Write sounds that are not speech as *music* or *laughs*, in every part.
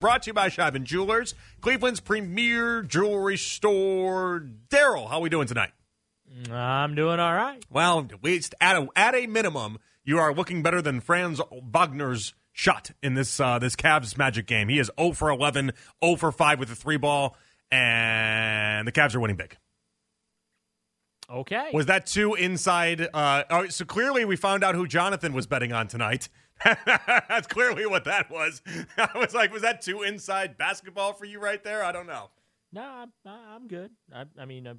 Brought to you by Shivin Jewelers, Cleveland's premier jewelry store. Daryl, how are we doing tonight? I'm doing all right. Well, at least at a, at a minimum, you are looking better than Franz Wagner's shot in this uh, this Cavs Magic game. He is 0 for 11, 0 for 5 with the three ball, and the Cavs are winning big. Okay. Was that too inside? Uh, oh, so clearly we found out who Jonathan was betting on tonight. *laughs* That's clearly what that was. *laughs* I was like, was that too inside basketball for you right there? I don't know. No, I'm, I'm good. I, I mean, I,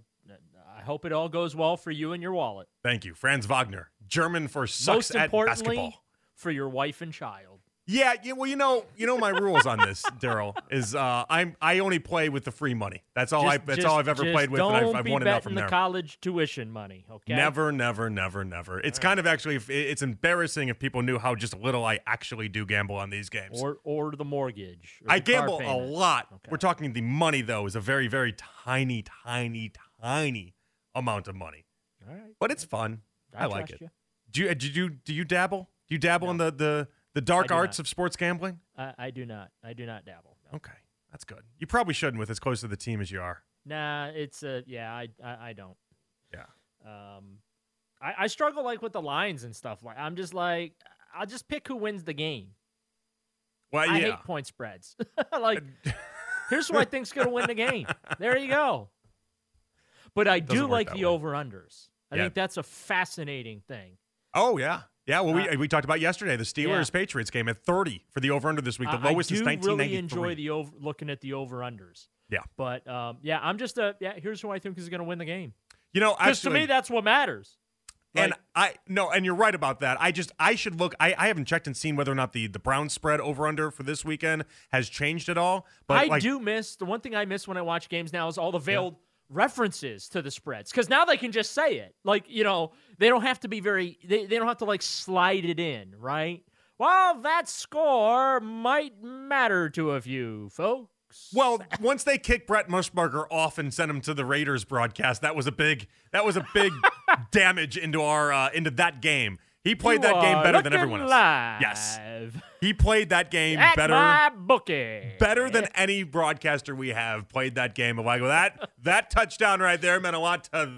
I hope it all goes well for you and your wallet. Thank you, Franz Wagner, German for sucks Most at importantly, basketball. for your wife and child. Yeah, yeah, well, you know, you know my rules on this, Daryl, is uh, I'm I only play with the free money. That's all I. That's just, all I've ever played with, Don't and I've, I've be won enough from the there. college tuition money. Okay. Never, never, never, never. It's kind of actually, it's embarrassing if people knew how just little I actually do gamble on these games. Or or the mortgage. or I the gamble a lot. Okay. We're talking the money though is a very, very tiny, tiny, tiny amount of money, All right. but it's fun. I, like it. you. Do you? Did you? Do you dabble? Do you dabble No. in the the the dark arts not. of sports gambling? I, I do not. I do not dabble. No. Okay, that's good. You probably shouldn't with as close to the team as you are. Nah, it's a, yeah, I I, I don't. Yeah. Um I, I struggle like with the lines and stuff. Like I'm just like I'll just pick who wins the game. Well, I yeah. hate point spreads. *laughs* like *laughs* here's who I think's gonna win the game. There you go. But I do Doesn't work like the over unders. I Yeah. think that's a fascinating thing. Oh yeah, yeah. Well, we Uh, we talked about yesterday the Steelers yeah. Patriots game at thirty for the over under this week, the I- lowest I do since really enjoy the over looking at the over unders. Yeah. But um, yeah, I'm just a yeah. Here's who I think is going to win the game. You know, Because to me, that's what matters. and I no, and you're right about that. I just I should look. I, I haven't checked and seen whether or not the the Brown spread over under for this weekend has changed at all. But I like, do miss the one thing I miss when I watch games now is all the veiled references to the spreads because now they can just say it. Like you know, they don't have to be very. They they don't have to like slide it in, right? Well, that score might matter to a few folks. Well, once they kicked Brett Musburger off and sent him to the Raiders broadcast, that was a big that was a big *laughs* damage into our uh, into that game. He played You that game better than everyone else. Live Yes. He played that game At better my bookie. better than any broadcaster we have played that game. Of like, well, that that touchdown right there meant a lot to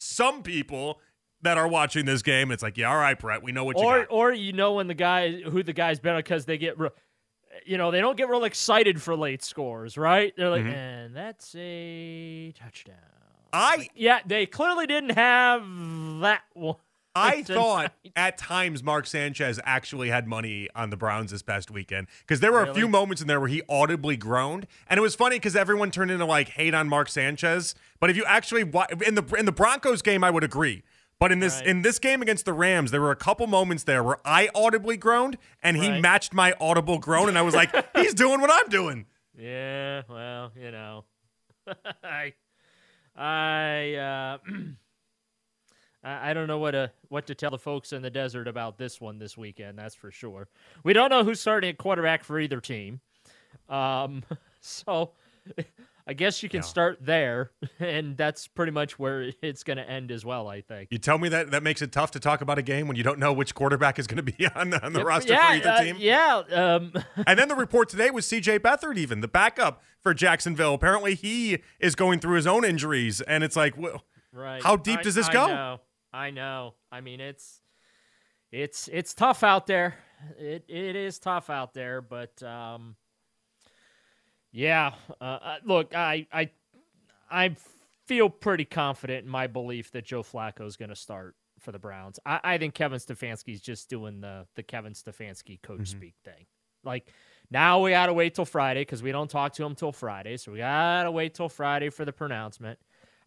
some people that are watching this game. It's like, yeah, all right, Brett, we know what you or got. or you know when the guy who the guy's better because they get re- you know they don't get real excited for late scores right they're like Mhm. and that's a touchdown I yeah they clearly didn't have that one I thought at times Mark Sanchez actually had money on the Browns this past weekend because there were a few moments in there where he audibly groaned, and it was funny because everyone turned into like hate on Mark Sanchez. But if you actually in the in the Broncos game, I would agree. But in this Right. in this game against the Rams, there were a couple moments there where I audibly groaned, and he Right. matched my audible groan, and I was like, *laughs* he's doing what I'm doing. yeah well you know *laughs* i i uh *clears throat* I don't know what to what to tell the folks in the desert about this one this weekend. That's for sure. We don't know who's starting at quarterback for either team, um, *laughs* so *laughs* I guess you can Yeah. start there, *laughs* and that's pretty much where it's going to end as well. I think. You tell me that that makes it tough to talk about a game when you don't know which quarterback is going to be on, on the Yep, roster yeah, for either uh, team. yeah. Um, And then the report today was CJ Beathard, even the backup for Jacksonville. Apparently, he is going through his own injuries, and it's like, well, right. How deep I- does this I go? know. I know. I mean, it's it's it's tough out there. It it is tough out there, but um, yeah. Uh, uh, look, I I I feel pretty confident in my belief that Joe Flacco is going to start for the Browns. I, I think Kevin Stefanski's just doing the the Kevin Stefanski coach Mhm. speak thing. Like now we got to wait till Friday because we don't talk to him till Friday, so we got to wait till Friday for the pronouncement.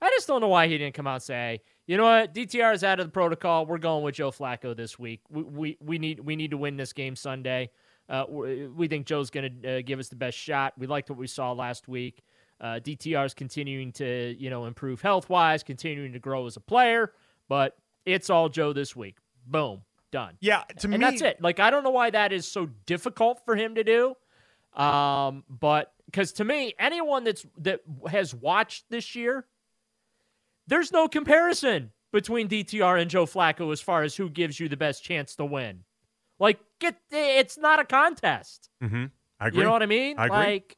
I just don't know why he didn't come out and say, you know what, DTR is out of the protocol. We're going with Joe Flacco this week. We we, we need we need to win this game Sunday. Uh, we, think Joe's going to uh, give us the best shot. We liked what we saw last week. Uh, DTR is continuing to you know improve health wise, continuing to grow as a player, but it's all Joe this week. Boom, done. yeah, to me, and that's it. Like I don't know why that is so difficult for him to do. Um, but because to me, anyone that's that has watched this year, there's no comparison between DTR and Joe Flacco as far as who gives you the best chance to win. Like, get it's not a contest. hmm I agree. You know what I mean? I agree. Like,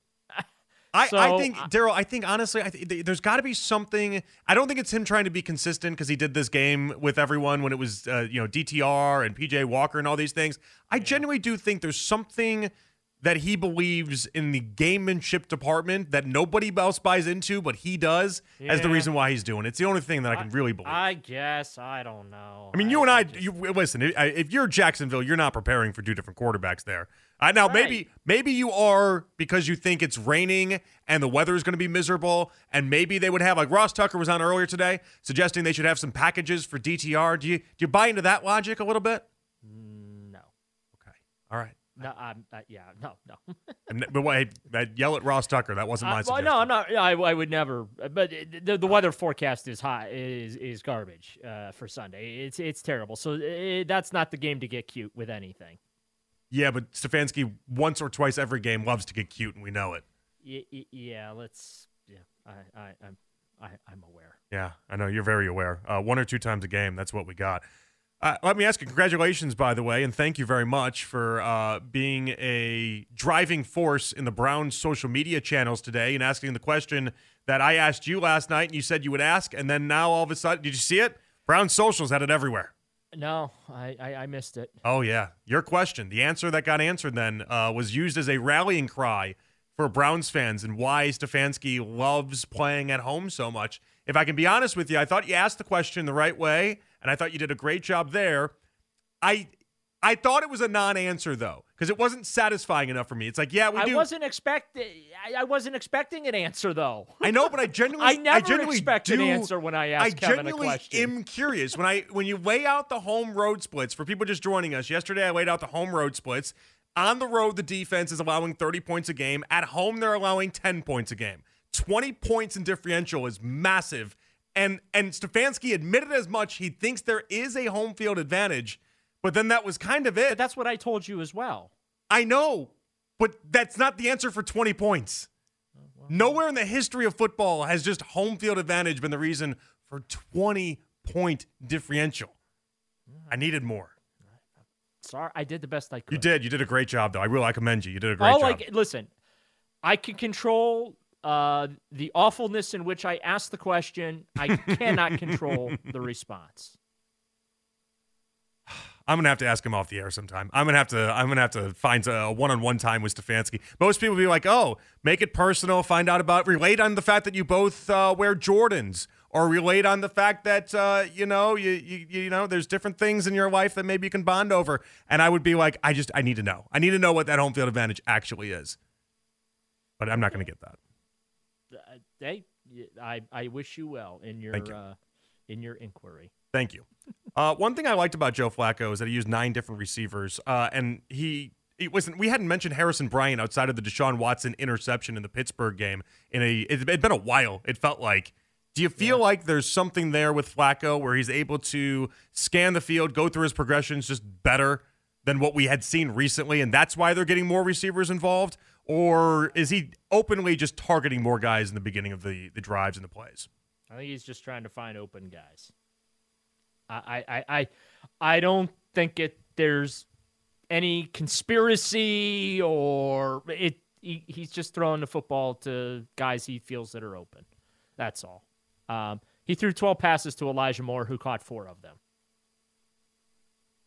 I, So, I think Daryl. I think honestly, I th- there's got to be something. I don't think it's him trying to be consistent because he did this game with everyone when it was uh, you know DTR and PJ Walker and all these things. I genuinely do think there's something that he believes in the gamemanship department that nobody else buys into, but he does as the reason why he's doing it. It's the only thing that I can really believe. I, I guess I don't know. I mean, you and I, just- you listen. If you're Jacksonville, you're not preparing for two different quarterbacks there. I now maybe maybe you are because you think it's raining and the weather is going to be miserable, and maybe they would have like Ross Tucker was on earlier today suggesting they should have some packages for DTR. Do you do you buy into that logic a little bit? Mm, no, Okay, all right. No, I'm, uh, yeah, no, no. *laughs* And, but wait, yell at Ross Tucker. That wasn't my Uh, well, no, I'm not. I, I would never. But the, the weather forecast is hot is is garbage uh, for Sunday. It's it's terrible. So uh that's not the game to get cute with anything. Yeah, but Stefanski once or twice every game loves to get cute, and we know it. Y- y- yeah, let's. Yeah, I, I, I'm, I, I'm aware. Yeah, I know you're very aware. Uh, one or two times a game, that's what we got. Uh, let me ask you, congratulations, by the way, and thank you very much for uh, being a driving force in the Browns social media channels today and asking the question that I asked you last night and you said you would ask, and then now all of a sudden, did you see it? Brown socials had it everywhere. No, I, I, I missed it. Oh yeah, your question. The answer that got answered then uh, was used as a rallying cry for Browns fans and why Stefanski loves playing at home so much. If I can be honest with you, I thought you asked the question the right way, and I thought you did a great job there. I I thought it was a non-answer though, because it wasn't satisfying enough for me. It's like, yeah, we I do. wasn't expect. I, I wasn't expecting an answer though. I know, but I genuinely, *laughs* I never genuinely expect an answer when I ask I Kevin a genuinely question. am curious when I when you lay out the home road splits for people just joining us. Yesterday, I laid out the home road splits. On the road, the defense is allowing 30 points a game. At home, they're allowing 10 points a game. 20 points in differential is massive. And and Stefanski admitted as much. He thinks there is a home field advantage, but then that was kind of it. But that's what I told you as well. I know, but that's not the answer for 20 points. Nowhere in the history of football has just home field advantage been the reason for 20 point differential. I needed more. Sorry, I did the best I could. You did. You did a great job, though. I will. I commend you. You did a great oh, job. like listen, I can control uh, the awfulness in which I ask the question. I cannot control *laughs* the response. I'm gonna have to ask him off the air sometime. I'm gonna have to. I'm gonna have to find a one-on-one time with Stefanski. Most people be like, "Oh, make it personal. Find out about relate on the fact that you both uh, wear Jordans, or relate on the fact that uh, you know you, you you know there's different things in your life that maybe you can bond over." And I would be like, "I just I need to know. I need to know what that home field advantage actually is." But I'm not gonna get that. Uh, hey, I I wish you well in your you. uh, in your inquiry. Thank you. *laughs* Uh, one thing I liked about Joe Flacco is that he used nine different receivers, uh, and he. He wasn't. We hadn't mentioned Harrison Bryant outside of the Deshaun Watson interception in the Pittsburgh game. In a, it, it'd been a while. It felt like. Do you feel like there's something there with Flacco where he's able to scan the field, go through his progressions just better than what we had seen recently, and that's why they're getting more receivers involved? Or is he openly just targeting more guys in the beginning of the the drives and the plays? I think he's just trying to find open guys. I I I I, don't think it. There's any conspiracy or it. He, he's just throwing the football to guys he feels that are open. That's all. Um, he threw 12 passes to Elijah Moore, who caught four of them.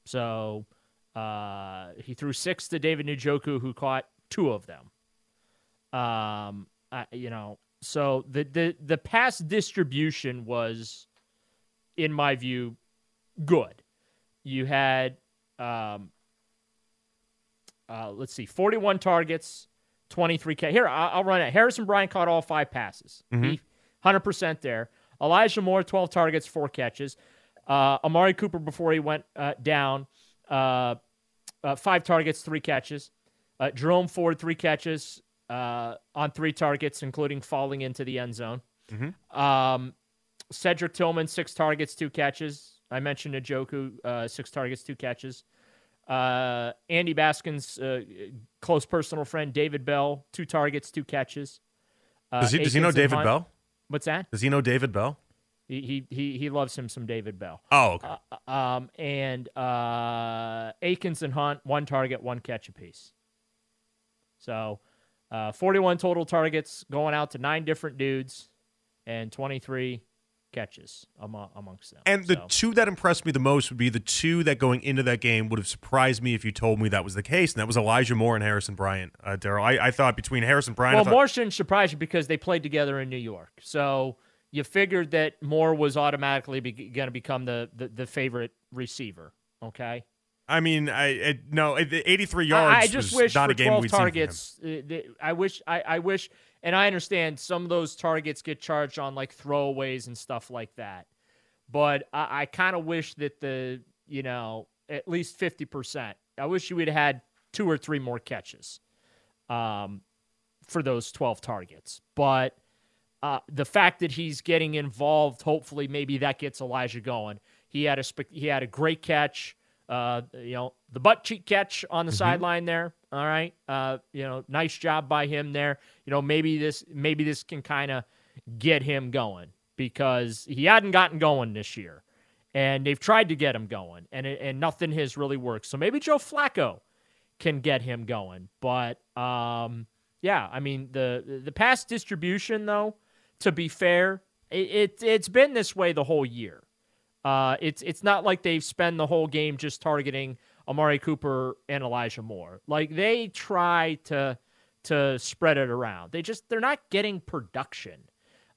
So uh, he threw six to David Njoku, who caught two of them. Um, I, you know, so the the the pass distribution was, in my view, good. You had, um, uh, let's see, 41 targets, 23 K. Here, I- I'll run it. Harrison Bryant caught all five passes. He 100% there. Elijah Moore, 12 targets, four catches. Uh, Amari Cooper, before he went uh, down, uh, uh, five targets, three catches. Uh, Jerome Ford, three catches uh, on three targets, including falling into the end zone. Um, Cedric Tillman, six targets, two catches. I mentioned Njoku, uh, six targets, two catches. Uh, Andy Baskin's uh, close personal friend, David Bell, two targets, two catches. Uh, Does he, does he know David Hunt- Bell? What's that? Does he know David Bell? He, he he he loves him some David Bell. Oh, okay. Uh, um, and uh, Akins and Hunt, one target, one catch apiece. So, uh, 41 total targets going out to nine different dudes and 23 catches among, amongst them. And the So, two that impressed me the most would be the two that going into that game would have surprised me if you told me that was the case, and that was Elijah Moore and Harrison Bryant. Uh, Daryl, I, I thought between Harrison Bryant, well, thought- Moore shouldn't surprise you because they played together in New York. So you figured that Moore was automatically be- going to become the, the, the favorite receiver. Okay. I mean, I, I no, 83 yards. I, just was wish not for a game 12 we'd seen from him. targets. uh, I wish. I, I wish, and I understand some of those targets get charged on like throwaways and stuff like that. But I, I kind of wish that the you know at least fifty percent. I wish you would have had two or three more catches, um, for those twelve targets. But uh, the fact that he's getting involved, hopefully, maybe that gets Elijah going. He had a spe- he had a great catch. Uh, you know, the butt cheek catch on the sideline there. All right. Uh, you know, nice job by him there. You know, maybe this maybe this can kind of get him going because he hadn't gotten going this year, and they've tried to get him going, and it, and nothing has really worked. So maybe Joe Flacco can get him going, but um, yeah, I mean the the pass distribution though. To be fair, it, it it's been this way the whole year. Uh, it's it's not like they've spent the whole game just targeting Amari Cooper and Elijah Moore. Like they try to to spread it around. They just they're not getting production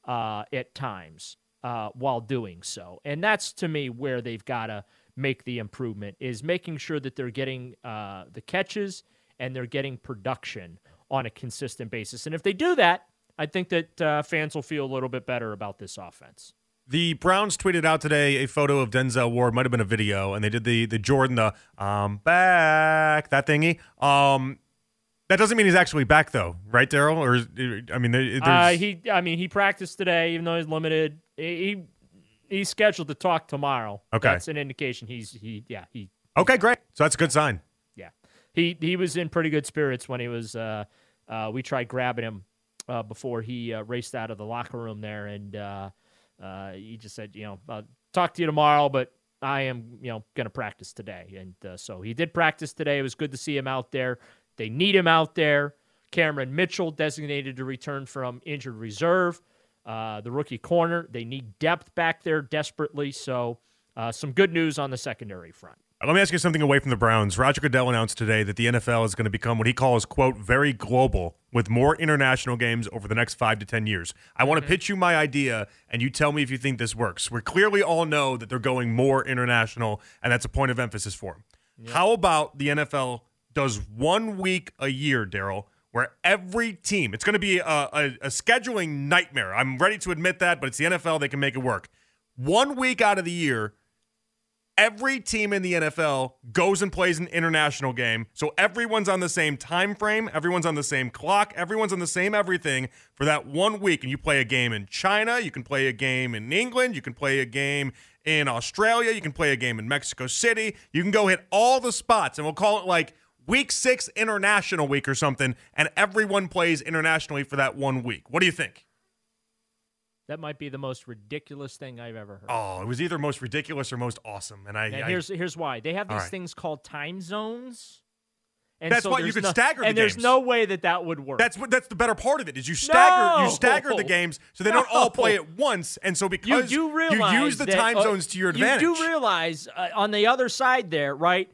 uh, at times uh, while doing so, and that's to me where they've got to make the improvement is making sure that they're getting uh, the catches and they're getting production on a consistent basis. And if they do that, I think that uh, fans will feel a little bit better about this offense. The Browns tweeted out today a photo of Denzel Ward, might have been a video, and they did the the Jordan the um back that thingy. Um, that doesn't mean he's actually back though, right, Daryl? Or I mean, there, there's Uh, he, I mean, he practiced today, even though he's limited. He he's scheduled to talk tomorrow. Okay. that's an indication he's he yeah he okay, great. So that's a good sign. yeah he he was in pretty good spirits when he was. Uh, uh, we tried grabbing him uh, before he uh, raced out of the locker room there, and uh, he just said, you know, I'll talk to you tomorrow, but I am, you know, going to practice today. And uh, so he did practice today. It was good to see him out there. They need him out there. Cameron Mitchell designated to return from injured reserve. Uh, the rookie corner. They need depth back there desperately. So uh, some good news on the secondary front. Uh, let me ask you something away from the Browns. Roger Goodell announced today that the NFL is going to become what he calls, quote, very global with more international games over the next five to 10 years. I want to mm-hmm. pitch you my idea, and you tell me if you think this works. We clearly all know that they're going more international, and that's a point of emphasis for them. How about the NFL does one week a year, Daryl, where every team, it's going to be a, a, a scheduling nightmare. I'm ready to admit that, but it's the NFL. They can make it work. One week out of the year, every team in the NFL goes and plays an international game. So everyone's on the same time frame, everyone's on the same clock, everyone's on the same everything for that one week. And you play a game in China, you can play a game in England, you can play a game in Australia, you can play a game in Mexico City. You can go hit all the spots, and we'll call it like week six international week or something, and everyone plays internationally for that one week. What do you think? That might be the most ridiculous thing I've ever heard. Oh, it was either most ridiculous or most awesome. And I, And I here's here's why they have these right. things called time zones. And That's so why you there's could no- stagger the and there's no way that that would work. That's what that's the better part of it is you stagger you stagger the games so they don't all play at once and so you because do realize you use the that, time uh, zones to your advantage. You do realize uh, on the other side there, right?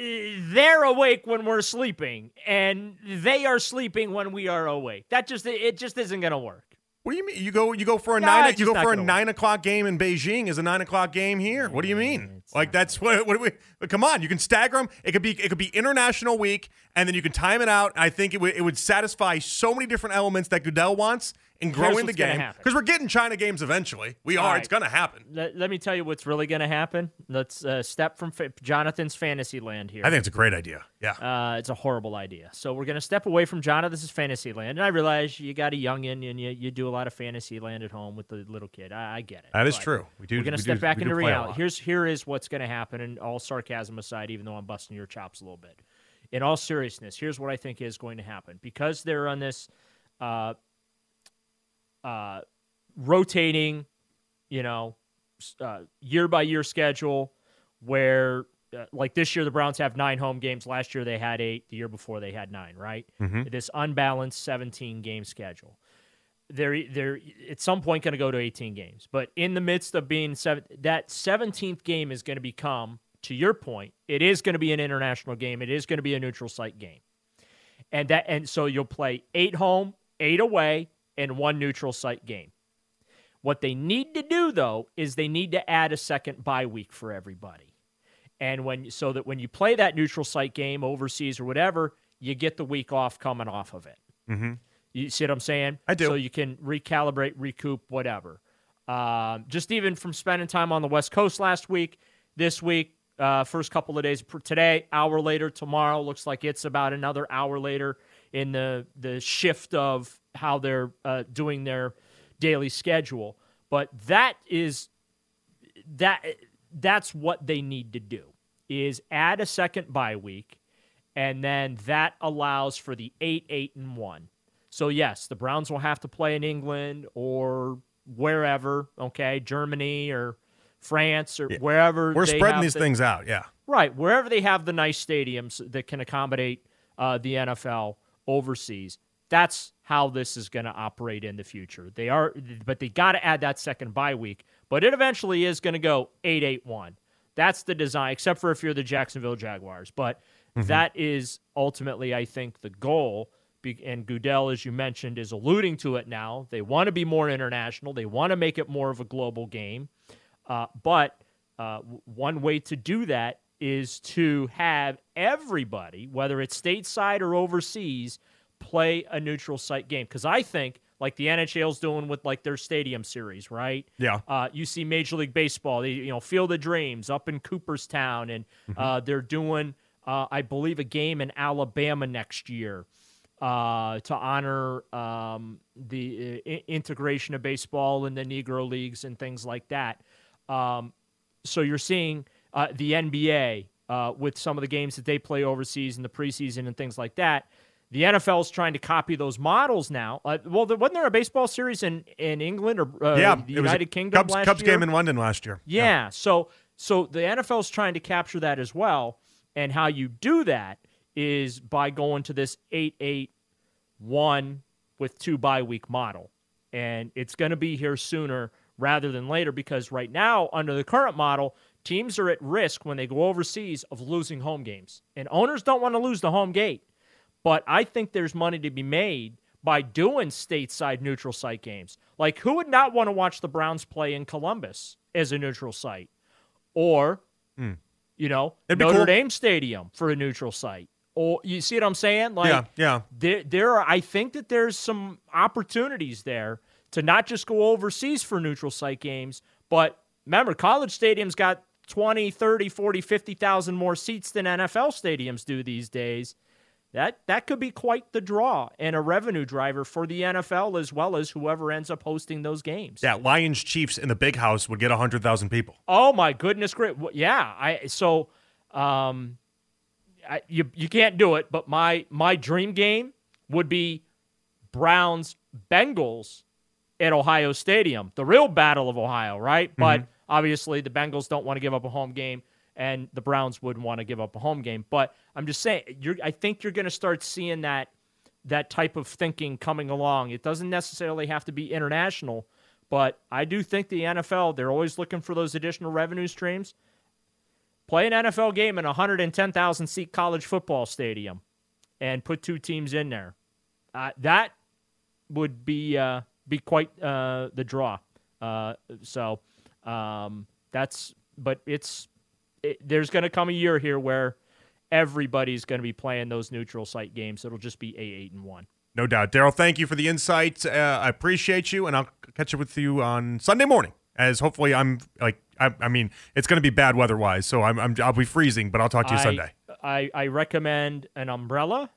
They're awake when we're sleeping, and they are sleeping when we are awake. That just it just isn't going to work. What do you mean? You go you go for a Nah, nine you go for a gonna work. nine o'clock game in Beijing is a nine o'clock game here. What do you mean? It's Like that's what what do we but come on, you can stagger them. It could be it could be international week and then you can time it out. I think it would it would satisfy so many different elements that Goodell wants in growing the game. Because we're getting China games eventually. We are. right. It's gonna happen. Let, let me tell you what's really going to happen. Let's uh, step from fa- Jonathan's fantasy land here. I think it's a great idea. Yeah. Uh, it's a horrible idea. So we're gonna step away from Jonathan's fantasy land, and I realize you got a youngin and you, you do a lot of fantasy land at home with the little kid. I, I get it. That is true. We do We're gonna we step do- back into reality. Here's here is what's gonna happen, and all sarcasm aside, even though I'm busting your chops a little bit. In all seriousness, here's what I think is going to happen because they're on this uh, uh, rotating, you know, uh, year by year schedule where uh, like this year, the Browns have nine home games. Last year, they had eight. The year before, they had nine. Right? This unbalanced 17 game schedule. They're they're at some point going to go to 18 games, but in the midst of being seven, that 17th game is going to become, to your point, it is going to be an international game. It is going to be a neutral site game, and that and so you'll play eight home, eight away, and one neutral site game. What they need to do though is they need to add a second bye week for everybody. And when so that when you play that neutral site game overseas or whatever, you get the week off coming off of it. Mm-hmm. You see what I'm saying? I do. So you can recalibrate, recoup, whatever. Um, just even from spending time on the West Coast last week, this week, uh, first couple of days today, hour later, tomorrow looks like it's about another hour later in the the shift of how they're uh, doing their daily schedule. But that is that that's what they need to do is add a second bye week and then that allows for the 8 8 and 1 so yes the browns will have to play in england or wherever okay germany or france or wherever We're spreading these the- things out. Yeah. Right, wherever they have the nice stadiums that can accommodate uh, the NFL overseas, that's how this is going to operate in the future. They are, but they got to add that second bye week. But it eventually is going to go eight eight one. That's the design, except for if you're the Jacksonville Jaguars. But that is ultimately, I think, the goal. And Goodell, as you mentioned, is alluding to it now. They want to be more international. They want to make it more of a global game. Uh, but uh, one way to do that is to have everybody, whether it's stateside or overseas, play a neutral site game. Because I think, like the NHL's doing with like their stadium series, right? Yeah. Uh, you see Major League Baseball, they, you know, Field of Dreams up in Cooperstown, and uh, they're doing, uh, I believe, a game in Alabama next year uh, to honor um, the uh, integration of baseball in the Negro leagues and things like that. Um, so you're seeing uh, the NBA uh, with some of the games that they play overseas in the preseason and things like that. The NFL is trying to copy those models now. Uh, well, there, wasn't there a baseball series in, in England or uh, yeah. the it was a United Kingdom Cubs, last Cubs game in London last year. Yeah. So so the NFL is trying to capture that as well, and how you do that is by going to this eight eight one with two bye week model, and it's going to be here sooner rather than later because right now under the current model. Teams are at risk when they go overseas of losing home games. And owners don't want to lose the home gate. But I think there's money to be made by doing stateside neutral site games. Like, who would not want to watch the Browns play in Columbus as a neutral site? Or, hmm. you know, Notre cool. Dame Stadium for a neutral site. Or, you see what I'm saying? Like, yeah. Yeah. there, there are, I think that there's some opportunities there to not just go overseas for neutral site games, but remember, college stadiums got 20, 30, 40, 50,000 more seats than NFL stadiums do these days. That that could be quite the draw and a revenue driver for the NFL as well as whoever ends up hosting those games. Yeah. Lions Chiefs in the big house would get 100,000 people. Oh my goodness, great. Yeah, I so um I, you you can't do it, but my my dream game would be Browns Bengals at Ohio Stadium, the real battle of Ohio, right? But obviously the Bengals don't want to give up a home game and the Browns wouldn't want to give up a home game. But I'm just saying I think you're going to start seeing that that type of thinking coming along. It doesn't necessarily have to be international, but I do think the NFL, they're always looking for those additional revenue streams. Play an NFL game in a 110,000 seat college football stadium and put two teams in there. Uh, that would be uh, be quite uh, the draw. Uh, so um, that's, but it's, it, there's going to come a year here where everybody's going to be playing those neutral site games. It'll just be a eight and one. No doubt. Daryl, thank you for the insight. Uh, I appreciate you, and I'll catch up with you on Sunday morning. As hopefully I'm like I, I mean it's going to be bad weather wise, so I'm, I'm I'll be freezing, but I'll talk to you I, Sunday. I, I recommend an umbrella,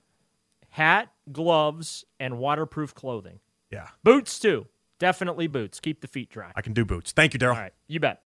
hat, gloves, and waterproof clothing. Yeah, Boots too. Definitely boots. Keep the feet dry. I can do boots. Thank you, Daryl. All right. You bet.